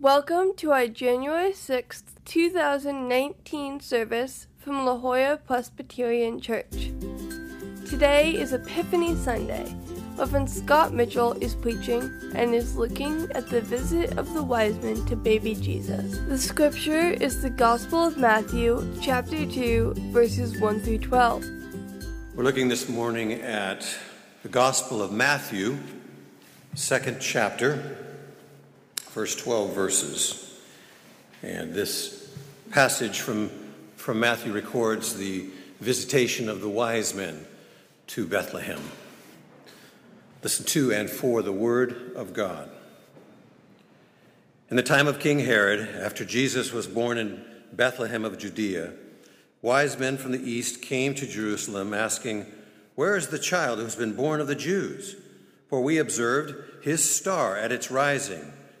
Welcome to our January 6th, 2019 service from La Jolla Presbyterian Church. Today is Epiphany Sunday. Reverend Scott Mitchell is preaching and is looking at the visit of the wise men to baby Jesus. The scripture is the Gospel of Matthew, chapter 2, verses 1 through 12. We're looking this morning at the Gospel of Matthew, second chapter, first 12 verses. And this passage from, from Matthew records the visitation of the wise men to Bethlehem. Listen to and for the word of God. In the time of King Herod, after Jesus was born in Bethlehem of Judea, wise men from the east came to Jerusalem asking, Where is the child who has been born of the Jews? For we observed his star at its rising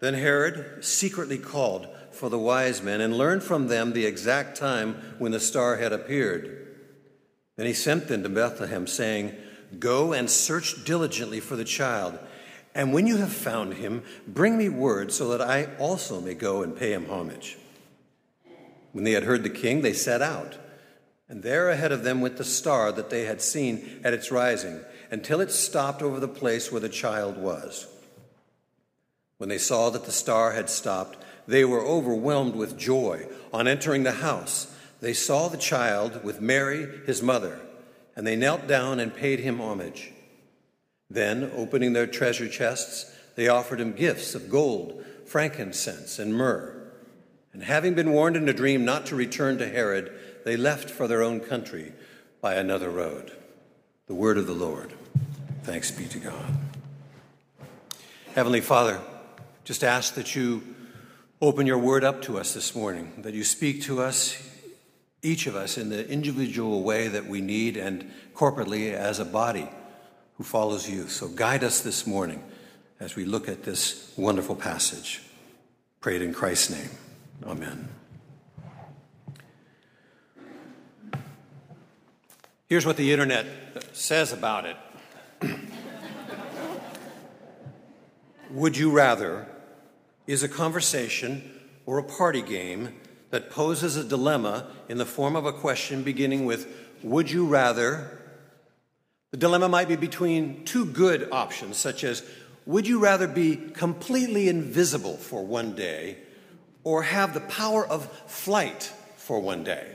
Then Herod secretly called for the wise men and learned from them the exact time when the star had appeared. Then he sent them to Bethlehem, saying, Go and search diligently for the child, and when you have found him, bring me word so that I also may go and pay him homage. When they had heard the king, they set out. And there ahead of them went the star that they had seen at its rising, until it stopped over the place where the child was. When they saw that the star had stopped, they were overwhelmed with joy. On entering the house, they saw the child with Mary, his mother, and they knelt down and paid him homage. Then, opening their treasure chests, they offered him gifts of gold, frankincense, and myrrh. And having been warned in a dream not to return to Herod, they left for their own country by another road. The word of the Lord. Thanks be to God. Heavenly Father, just ask that you open your word up to us this morning, that you speak to us, each of us, in the individual way that we need and corporately as a body who follows you. So guide us this morning as we look at this wonderful passage. Pray it in Christ's name. Amen. Here's what the internet says about it. Would you rather is a conversation or a party game that poses a dilemma in the form of a question beginning with, Would you rather? The dilemma might be between two good options, such as, Would you rather be completely invisible for one day or have the power of flight for one day?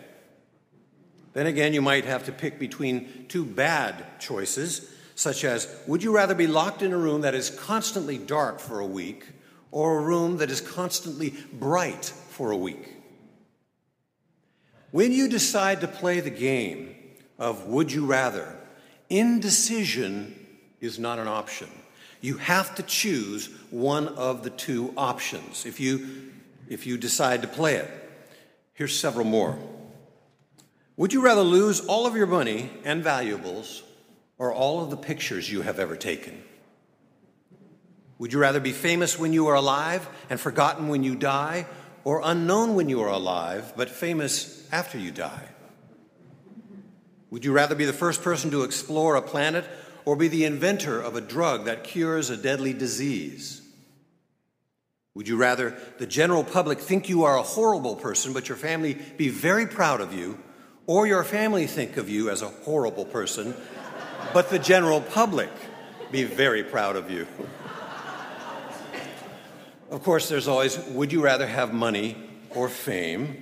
Then again, you might have to pick between two bad choices, such as, Would you rather be locked in a room that is constantly dark for a week? or a room that is constantly bright for a week. When you decide to play the game of would you rather, indecision is not an option. You have to choose one of the two options if you, if you decide to play it. Here's several more. Would you rather lose all of your money and valuables or all of the pictures you have ever taken? Would you rather be famous when you are alive and forgotten when you die, or unknown when you are alive but famous after you die? Would you rather be the first person to explore a planet or be the inventor of a drug that cures a deadly disease? Would you rather the general public think you are a horrible person but your family be very proud of you, or your family think of you as a horrible person but the general public be very proud of you? Of course, there's always would you rather have money or fame?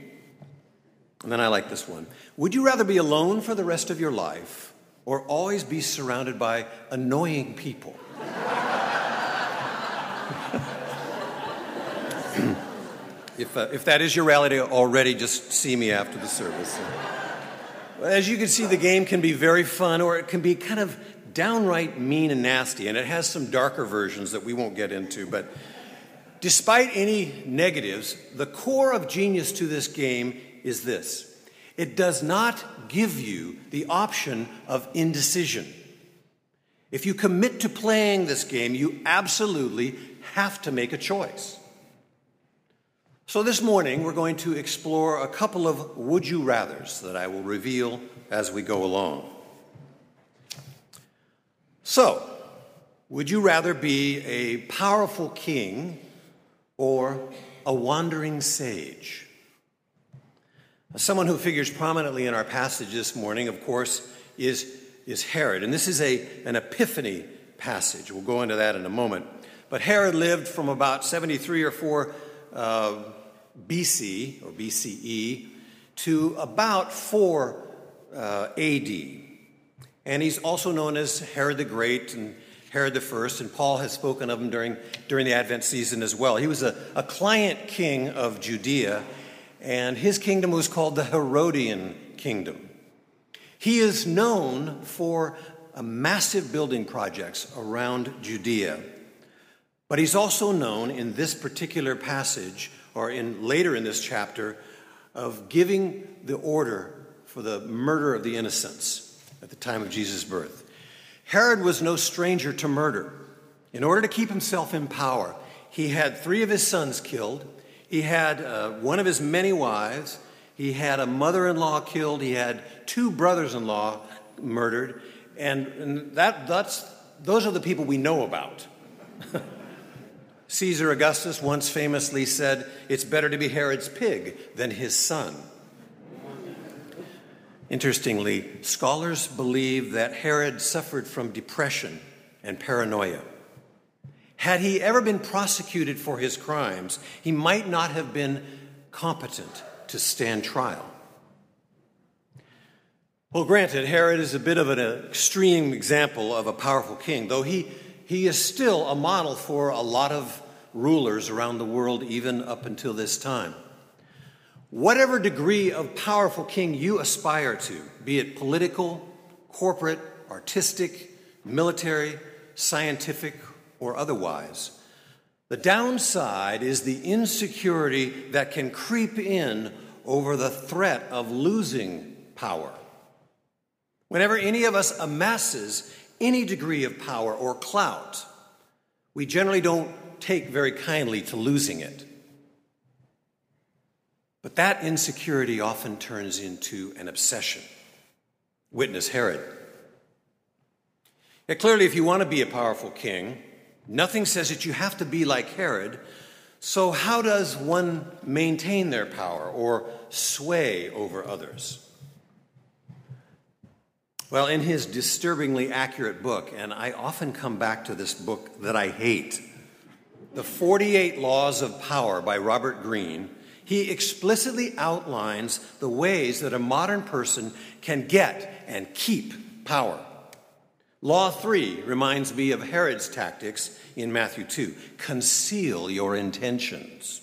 And then I like this one. Would you rather be alone for the rest of your life or always be surrounded by annoying people? if, uh, if that is your reality already, just see me after the service. As you can see, the game can be very fun or it can be kind of downright mean and nasty, and it has some darker versions that we won't get into, but despite any negatives, the core of genius to this game is this it does not give you the option of indecision. If you commit to playing this game, you absolutely have to make a choice. So, this morning, we're going to explore a couple of would you rathers that I will reveal as we go along. So, would you rather be a powerful king or a wandering sage? Someone who figures prominently in our passage this morning, of course, is, is Herod. And this is a, an epiphany passage. We'll go into that in a moment. But Herod lived from about 73 or 4 uh, BC or BCE to about 4 uh, AD. And he's also known as Herod the Great and Herod the First, and Paul has spoken of him during, during the Advent season as well. He was a, a client king of Judea and his kingdom was called the Herodian kingdom. He is known for massive building projects around Judea. But he's also known in this particular passage, or in later in this chapter, of giving the order for the murder of the innocents at the time of Jesus' birth. Herod was no stranger to murder. In order to keep himself in power, he had three of his sons killed. He had uh, one of his many wives. He had a mother in law killed. He had two brothers in law murdered. And, and that, that's, those are the people we know about. Caesar Augustus once famously said, It's better to be Herod's pig than his son. Interestingly, scholars believe that Herod suffered from depression and paranoia. Had he ever been prosecuted for his crimes, he might not have been competent to stand trial. Well, granted, Herod is a bit of an extreme example of a powerful king, though he, he is still a model for a lot of rulers around the world, even up until this time. Whatever degree of powerful king you aspire to, be it political, corporate, artistic, military, scientific, or otherwise. The downside is the insecurity that can creep in over the threat of losing power. Whenever any of us amasses any degree of power or clout, we generally don't take very kindly to losing it. But that insecurity often turns into an obsession. Witness Herod. Yet clearly, if you want to be a powerful king, Nothing says that you have to be like Herod. So, how does one maintain their power or sway over others? Well, in his disturbingly accurate book, and I often come back to this book that I hate, The 48 Laws of Power by Robert Greene, he explicitly outlines the ways that a modern person can get and keep power. Law 3 reminds me of Herod's tactics in Matthew 2 conceal your intentions.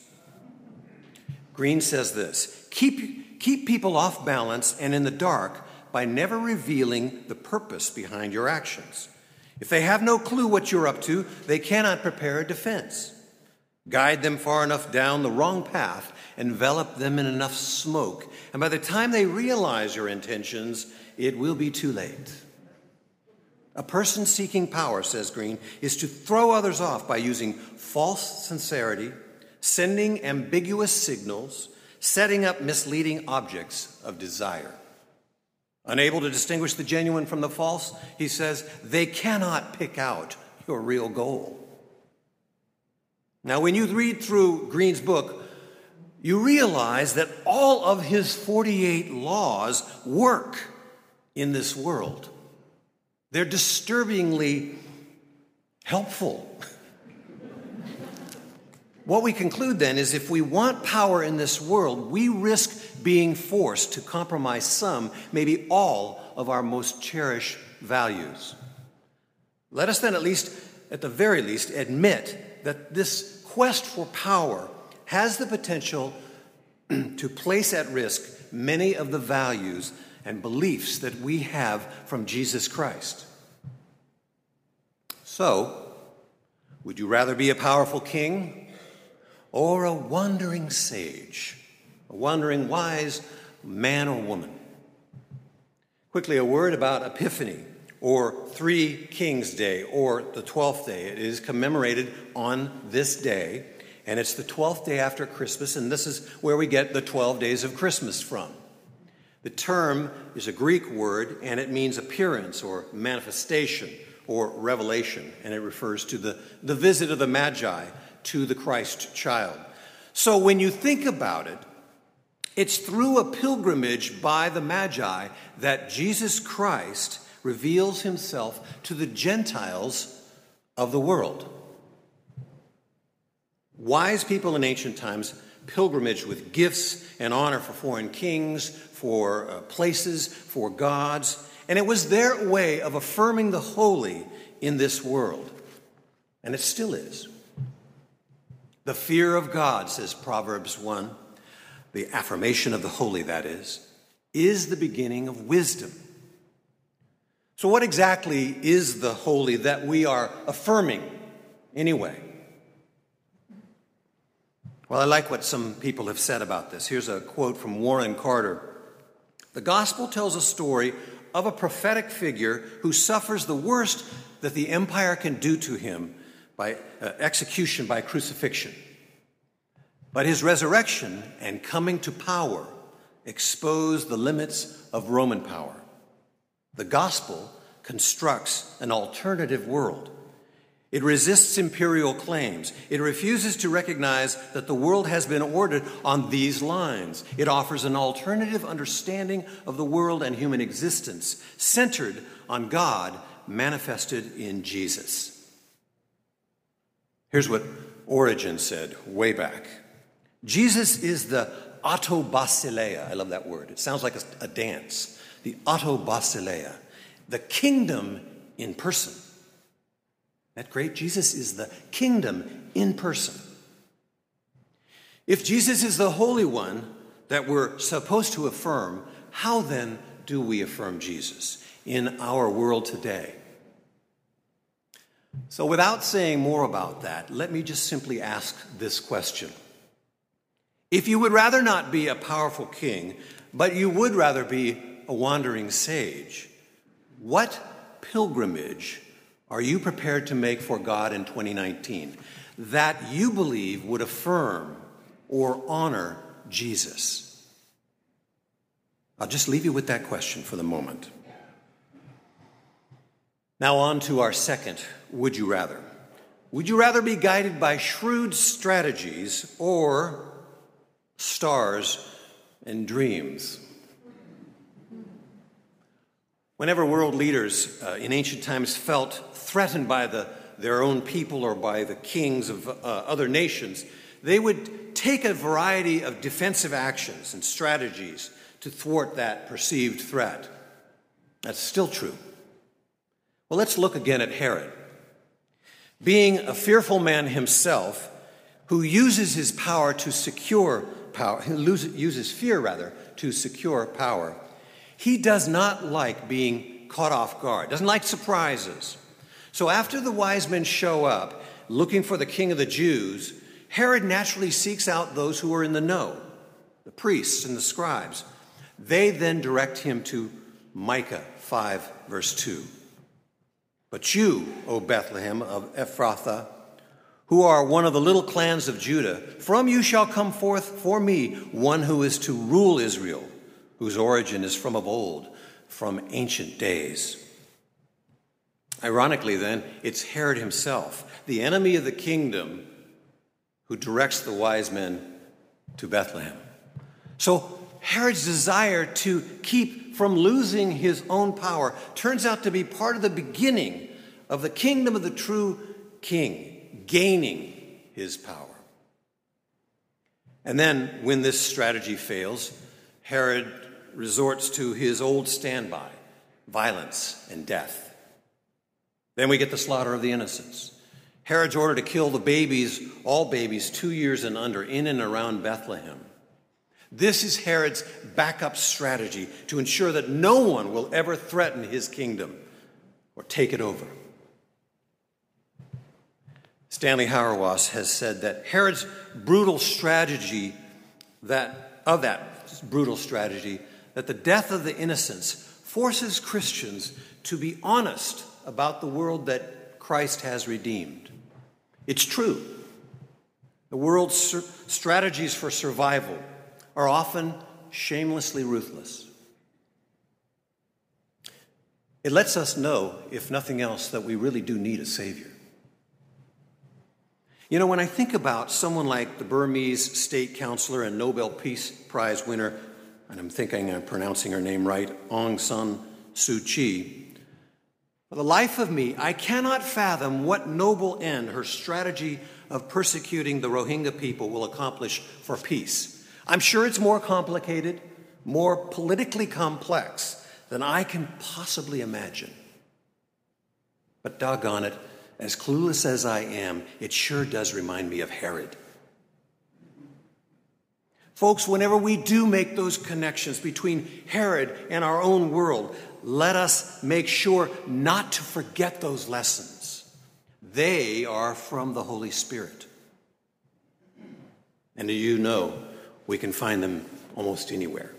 Greene says this keep, keep people off balance and in the dark by never revealing the purpose behind your actions. If they have no clue what you're up to, they cannot prepare a defense. Guide them far enough down the wrong path, envelop them in enough smoke, and by the time they realize your intentions, it will be too late. A person seeking power, says Greene, is to throw others off by using false sincerity, sending ambiguous signals, setting up misleading objects of desire. Unable to distinguish the genuine from the false, he says, they cannot pick out your real goal. Now, when you read through Greene's book, you realize that all of his 48 laws work in this world. They're disturbingly helpful. what we conclude then is if we want power in this world, we risk being forced to compromise some, maybe all, of our most cherished values. Let us then, at least, at the very least, admit that this quest for power has the potential to place at risk many of the values and beliefs that we have from Jesus Christ. So, would you rather be a powerful king or a wandering sage, a wandering wise man or woman. Quickly, a word about Epiphany, or Three Kings Day, or the 12th day. It is commemorated on this day, and it's the 12th day after Christmas, and this is where we get the 12 days of Christmas from. The term is a Greek word, and it means appearance or manifestation or revelation, and it refers to the, the visit of the Magi to the Christ child. So when you think about it, it's through a pilgrimage by the Magi that Jesus Christ reveals himself to the Gentiles of the world. Wise people in ancient times pilgrimaged with gifts and honor for foreign kings, for uh, places, for gods, and it was their way of affirming the holy in this world. And it still is. The fear of God, says Proverbs 1, the affirmation of the holy, that is, is the beginning of wisdom. So, what exactly is the holy that we are affirming anyway? Well, I like what some people have said about this. Here's a quote from Warren Carter The gospel tells a story of a prophetic figure who suffers the worst that the empire can do to him by uh, execution by crucifixion. But his resurrection and coming to power expose the limits of Roman power. The gospel constructs an alternative world. It resists imperial claims. It refuses to recognize that the world has been ordered on these lines. It offers an alternative understanding of the world and human existence, centered on God manifested in Jesus. Here's what Origen said way back Jesus is the autobasileia. I love that word. It sounds like a, a dance. The autobasileia, the kingdom in person. That great? Jesus is the kingdom in person. If Jesus is the Holy One that we're supposed to affirm, how then do we affirm Jesus in our world today? So, without saying more about that, let me just simply ask this question if you would rather not be a powerful king, but you would rather be a wandering sage, what pilgrimage are you prepared to make for God in 2019 that you believe would affirm or honor Jesus? I'll just leave you with that question for the moment. Now, on to our second would you rather. Would you rather be guided by shrewd strategies or stars, and dreams. Whenever world leaders uh, in ancient times felt threatened by the, their own people or by the kings of uh, other nations, they would take a variety of defensive actions and strategies to thwart that perceived threat. That's still true. Well, let's look again at Herod. Being a fearful man himself, who uses his power to secure power, he uses fear rather, to secure power. He does not like being caught off guard, doesn't like surprises. So after the wise men show up looking for the king of the Jews, Herod naturally seeks out those who are in the know, the priests and the scribes. They then direct him to Micah 5, verse 2. But you, O Bethlehem of Ephrathah, who are one of the little clans of Judah, from you shall come forth for me one who is to rule Israel, whose origin is from of old, from ancient days. Ironically, then, it's Herod himself, the enemy of the kingdom, who directs the wise men to Bethlehem. So, Herod's desire to keep from losing his own power turns out to be part of the beginning of the kingdom of the true king gaining his power. And then, when this strategy fails, Herod resorts to his old standby violence and death. Then we get the slaughter of the innocents. Herod's order to kill the babies, all babies two years and under, in and around Bethlehem. This is Herod's backup strategy to ensure that no one will ever threaten his kingdom or take it over. Stanley Hauerwas has said that Herod's brutal strategy that of that brutal strategy that the death of the innocents forces Christians to be honest about the world that Christ has redeemed. It's true. The world's strategies for survival are often shamelessly ruthless. It lets us know, if nothing else, that we really do need a Savior. You know, when I think about someone like the Burmese state counselor and Nobel Peace Prize winner, and I'm thinking I'm pronouncing her name right, Aung San Suu Kyi, for the life of me, I cannot fathom what noble end her strategy of persecuting the Rohingya people will accomplish for peace. I'm sure it's more complicated, more politically complex than I can possibly imagine. But doggone it, as clueless as I am, it sure does remind me of Herod. Folks, whenever we do make those connections between Herod and our own world, let us make sure not to forget those lessons. They are from the Holy Spirit. And do you know we can find them almost anywhere?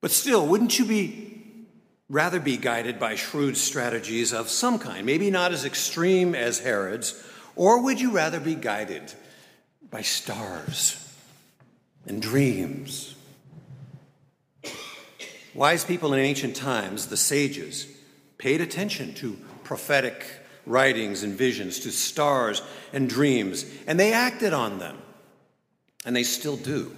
But still, wouldn't you be rather be guided by shrewd strategies of some kind, maybe not as extreme as Herod's, or would you rather be guided by stars and dreams? Wise people in ancient times, the sages, paid attention to prophetic writings and visions, to stars and dreams, and they acted on them, and they still do.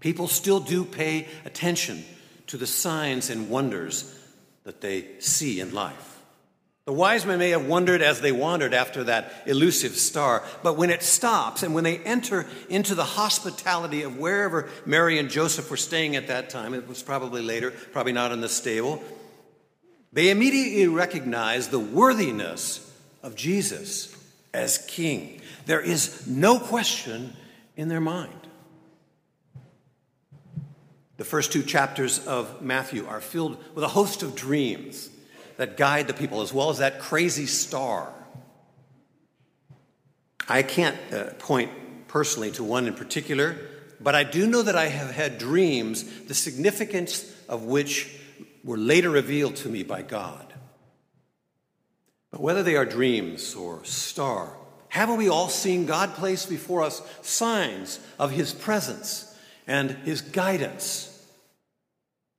People still do pay attention to the signs and wonders that they see in life. The wise men may have wondered as they wandered after that elusive star, but when it stops and when they enter into the hospitality of wherever Mary and Joseph were staying at that time, it was probably later, probably not in the stable, they immediately recognize the worthiness of Jesus as king. There is no question in their mind. The first two chapters of Matthew are filled with a host of dreams that guide the people, as well as that crazy star. I can't uh, point personally to one in particular, but I do know that I have had dreams, the significance of which were later revealed to me by God. But whether they are dreams or star, haven't we all seen God place before us signs of His presence and His guidance?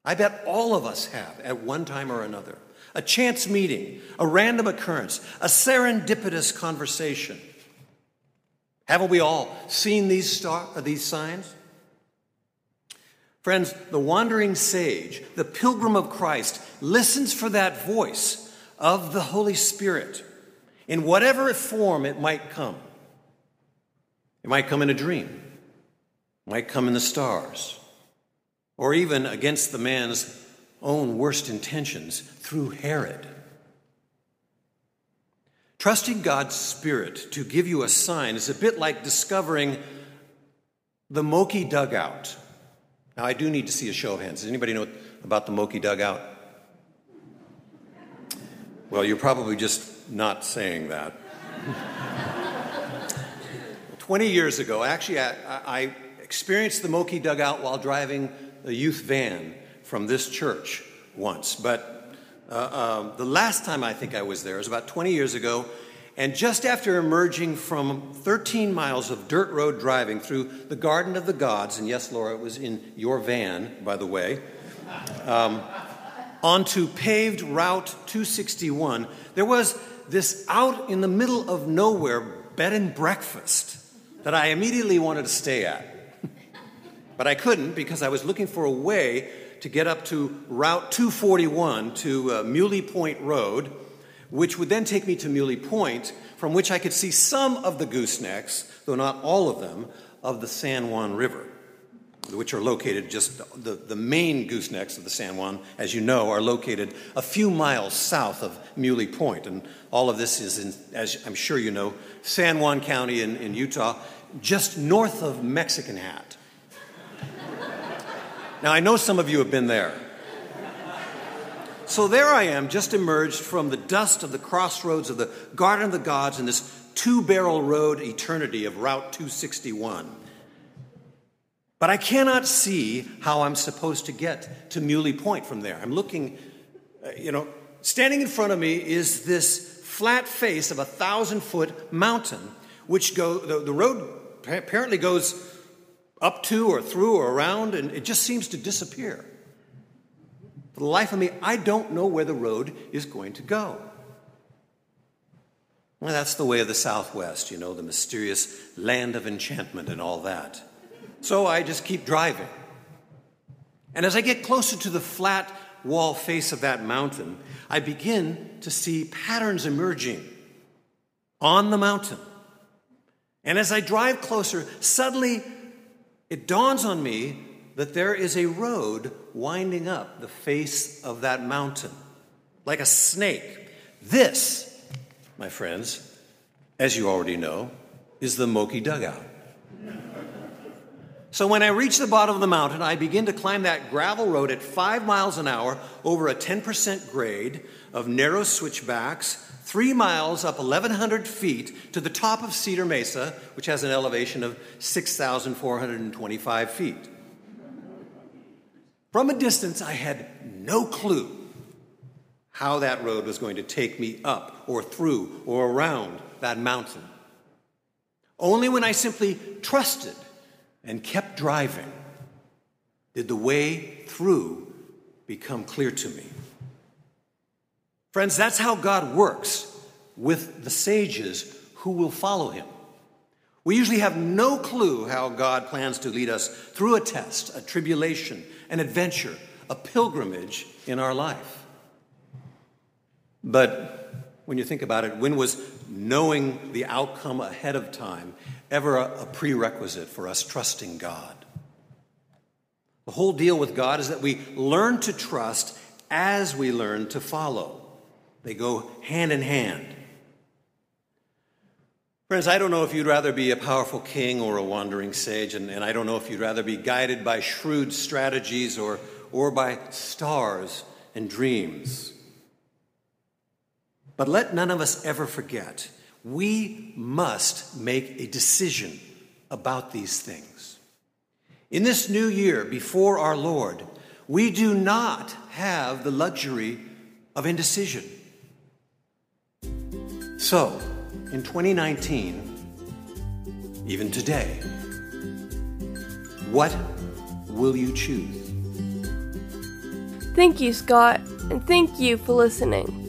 I bet all of us have at one time or another. A chance meeting, a random occurrence, a serendipitous conversation. Haven't we all seen these, star, these signs? Friends, the wandering sage, the pilgrim of Christ, listens for that voice of the Holy Spirit in whatever form it might come. It might come in a dream, it might come in the stars, or even against the man's own worst intentions through Herod. Trusting God's Spirit to give you a sign is a bit like discovering the Moki dugway. Now, I do need to see a show of hands. Does anybody know about the Moki dugway? Well, you're probably just not saying that. 20 years ago, actually, I, I experienced the Moki dugway while driving a youth van from this church once. But uh, um, the last time I think I was there was about 20 years ago. And just after emerging from 13 miles of dirt road driving through the Garden of the Gods, and yes, Laura, it was in your van, by the way, um, onto paved Route 261, there was this out in the middle of nowhere bed and breakfast that I immediately wanted to stay at. But I couldn't because I was looking for a way to get up to Route 241 to uh, Muley Point Road, which would then take me to Muley Point, from which I could see some of the goosenecks, though not all of them, of the San Juan River, which are located just the, the main goosenecks of the San Juan, as you know, are located a few miles south of Muley Point. And all of this is in, as I'm sure you know, San Juan County in, in Utah, just north of Mexican Hat. Now, I know some of you have been there. So there I am, just emerged from the dust of the crossroads of the Garden of the Gods in this two barrel road eternity of Route 261. But I cannot see how I'm supposed to get to Muley Point from there. I'm looking, uh, you know, standing in front of me is this flat face of a thousand foot mountain, which go, the, the road apparently goes up to or through or around, and it just seems to disappear. For the life of me, I don't know where the road is going to go. Well, that's the way of the Southwest, you know, the mysterious land of enchantment and all that. So I just keep driving. And as I get closer to the flat wall face of that mountain, I begin to see patterns emerging on the mountain. And as I drive closer, suddenly it dawns on me that there is a road winding up the face of that mountain, like a snake. This, my friends, as you already know, is the Moki Dugway. So when I reach the bottom of the mountain, I begin to climb that gravel road at five miles an hour over a 10% grade of narrow switchbacks, three miles up 1,100 feet to the top of Cedar Mesa, which has an elevation of 6,425 feet. From a distance, I had no clue how that road was going to take me up or through or around that mountain. Only when I simply trusted and kept driving did the way through become clear to me. Friends, that's how God works with the sages who will follow him. We usually have no clue how God plans to lead us through a test, a tribulation, an adventure, a pilgrimage in our life. But when you think about it, when was knowing the outcome ahead of time ever a, a prerequisite for us trusting God. The whole deal with God is that we learn to trust as we learn to follow. They go hand in hand. Friends, I don't know if you'd rather be a powerful king or a wandering sage, and, and I don't know if you'd rather be guided by shrewd strategies or, or by stars and dreams. But let none of us ever forget we must make a decision about these things. In this new year, before our Lord, we do not have the luxury of indecision. So, in 2019, even today, what will you choose? Thank you, Scott, and thank you for listening.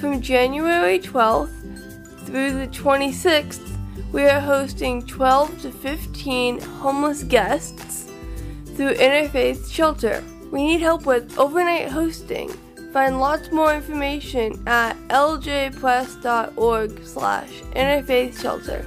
From January 12th through the 26th, we are hosting 12 to 15 homeless guests through Interfaith Shelter. We need help with overnight hosting. Find lots more information at ljpress.org slash interfaith shelter.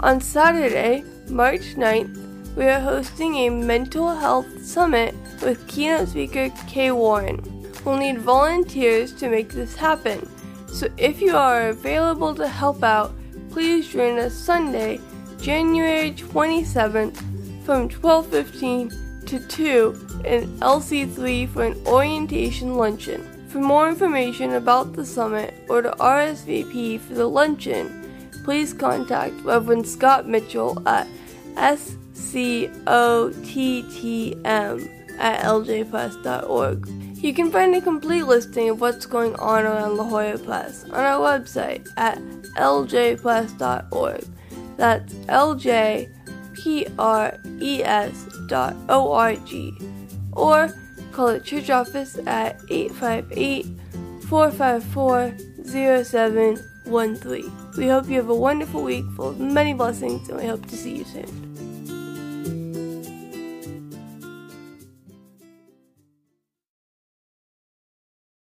On Saturday, March 9th, we are hosting a mental health summit with keynote speaker Kay Warren. We'll need volunteers to make this happen. So if you are available to help out, please join us Sunday, January 27th from 12:15 to 2 in LC3 for an orientation luncheon. For more information about the summit or to RSVP for the luncheon, please contact Reverend Scott Mitchell at scottm at ljpress.org. You can find a complete listing of what's going on around La Jolla Press on our website at ljpress.org. That's ljpres.org. Or call the church office at 858 454 0713. We hope you have a wonderful week full of many blessings and we hope to see you soon.